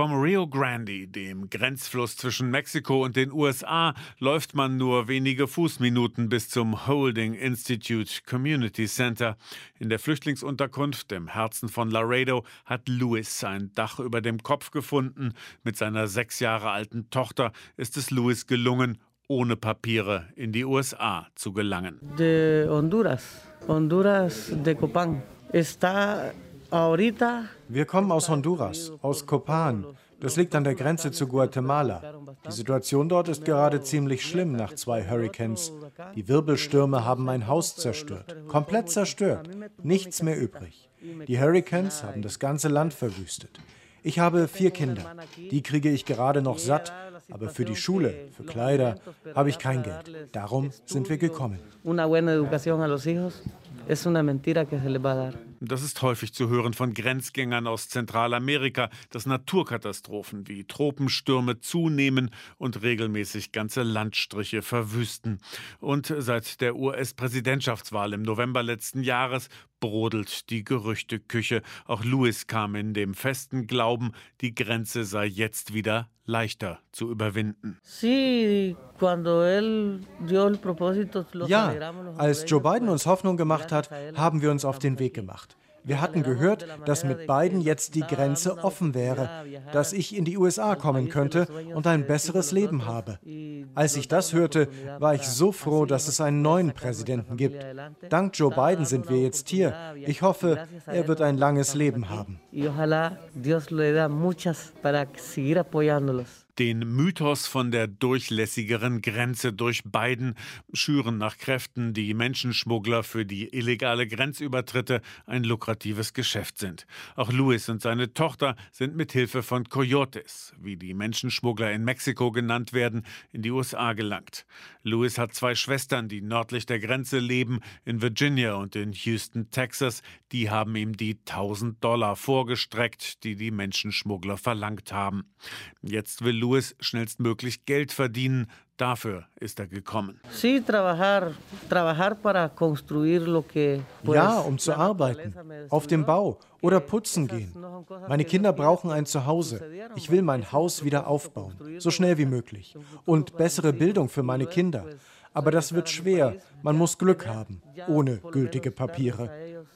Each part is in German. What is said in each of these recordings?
Vom Rio Grande, dem Grenzfluss zwischen Mexiko und den USA, läuft man nur wenige Fußminuten bis zum Holding Institute Community Center. In der Flüchtlingsunterkunft im Herzen von Laredo hat Louis ein Dach über dem Kopf gefunden. Mit seiner sechs Jahre alten Tochter ist es Louis gelungen, ohne Papiere in die USA zu gelangen. De Honduras, Honduras de Copan. Está wir kommen aus Honduras, aus Copan. Das liegt an der Grenze zu Guatemala. Die Situation dort ist gerade ziemlich schlimm nach zwei Hurricanes. Die Wirbelstürme haben mein Haus zerstört, komplett zerstört, nichts mehr übrig. Die Hurricanes haben das ganze Land verwüstet. Ich habe vier Kinder. Die kriege ich gerade noch satt, aber für die Schule, für Kleider habe ich kein Geld. Darum sind wir gekommen. Das ist häufig zu hören von Grenzgängern aus Zentralamerika, dass Naturkatastrophen wie Tropenstürme zunehmen und regelmäßig ganze Landstriche verwüsten. Und seit der US-Präsidentschaftswahl im November letzten Jahres brodelt die Gerüchteküche. Auch Louis kam in dem festen Glauben, die Grenze sei jetzt wieder leichter zu überwinden. Ja, als Joe Biden uns Hoffnung gemacht hat, haben wir uns auf den Weg gemacht. Wir hatten gehört, dass mit Biden jetzt die Grenze offen wäre, dass ich in die USA kommen könnte und ein besseres Leben habe. Als ich das hörte, war ich so froh, dass es einen neuen Präsidenten gibt. Dank Joe Biden sind wir jetzt hier. Ich hoffe, er wird ein langes Leben haben. Den Mythos von der durchlässigeren Grenze durch Biden schüren nach Kräften die Menschenschmuggler für die illegale Grenzübertritte ein lukratives Geschäft sind. Auch Luis und seine Tochter sind mit Hilfe von Coyotes, wie die Menschenschmuggler in Mexiko genannt werden, in die USA gelangt. Luis hat zwei Schwestern, die nördlich der Grenze leben, in Virginia und in Houston, Texas. Die haben ihm die 1000 Dollar vorgestreckt, die die Menschenschmuggler verlangt haben. Jetzt will Luis Lewis schnellstmöglich Geld verdienen. Dafür ist er gekommen. Ja, um zu arbeiten, auf dem Bau oder putzen gehen. Meine Kinder brauchen ein Zuhause. Ich will mein Haus wieder aufbauen, so schnell wie möglich. Und bessere Bildung für meine Kinder. Aber das wird schwer. Man muss Glück haben, ohne gültige Papiere.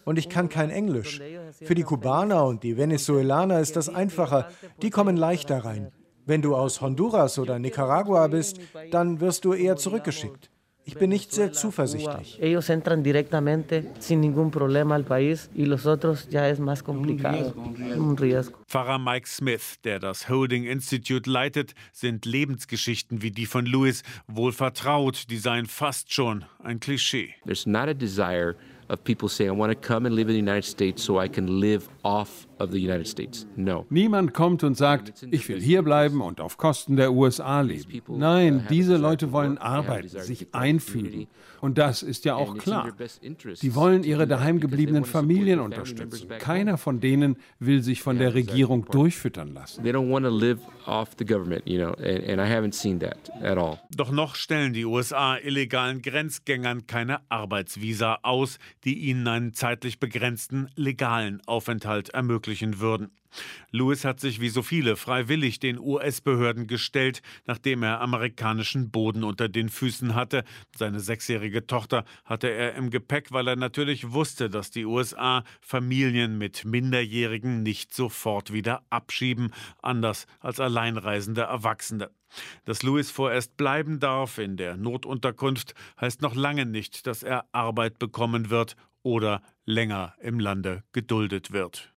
Und ich kann kein Englisch. Für die Kubaner und die Venezuelaner ist das einfacher. Die kommen leichter rein. Wenn du aus Honduras oder Nicaragua bist, dann wirst du eher zurückgeschickt. Ich bin nicht sehr zuversichtlich. Ellos entran directamente sin ningún problema al país y los otros ya es más complicado. Un riesgo. Pfarrer Mike Smith, der das Holding Institute leitet, sind Lebensgeschichten wie die von Louis wohl vertraut. Die seien fast schon ein Klischee. There's not a desire of people saying, I want to come and live in the United States so I can live off of the United States. No. Niemand kommt und sagt, ich will hier bleiben und auf Kosten der USA leben. Nein, diese Leute wollen arbeiten, sich einfügen. Und das ist ja auch klar. Die wollen ihre daheimgebliebenen Familien unterstützen. Keiner von denen will sich von der Regierung durchfüttern lassen. Doch noch stellen die USA illegalen Grenzgängern keine Arbeitsvisa aus, die ihnen einen zeitlich begrenzten legalen Aufenthalt ermöglichen würden. Lewis hat sich wie so viele freiwillig den US-Behörden gestellt, nachdem er amerikanischen Boden unter den Füßen hatte. Seine sechsjährige Tochter hatte er im Gepäck, weil er natürlich wusste, dass die USA Familien mit Minderjährigen nicht sofort wieder abschieben, anders als alleinreisende Erwachsene. Dass Louis vorerst bleiben darf in der Notunterkunft, heißt noch lange nicht, dass er Arbeit bekommen wird oder länger im Lande geduldet wird.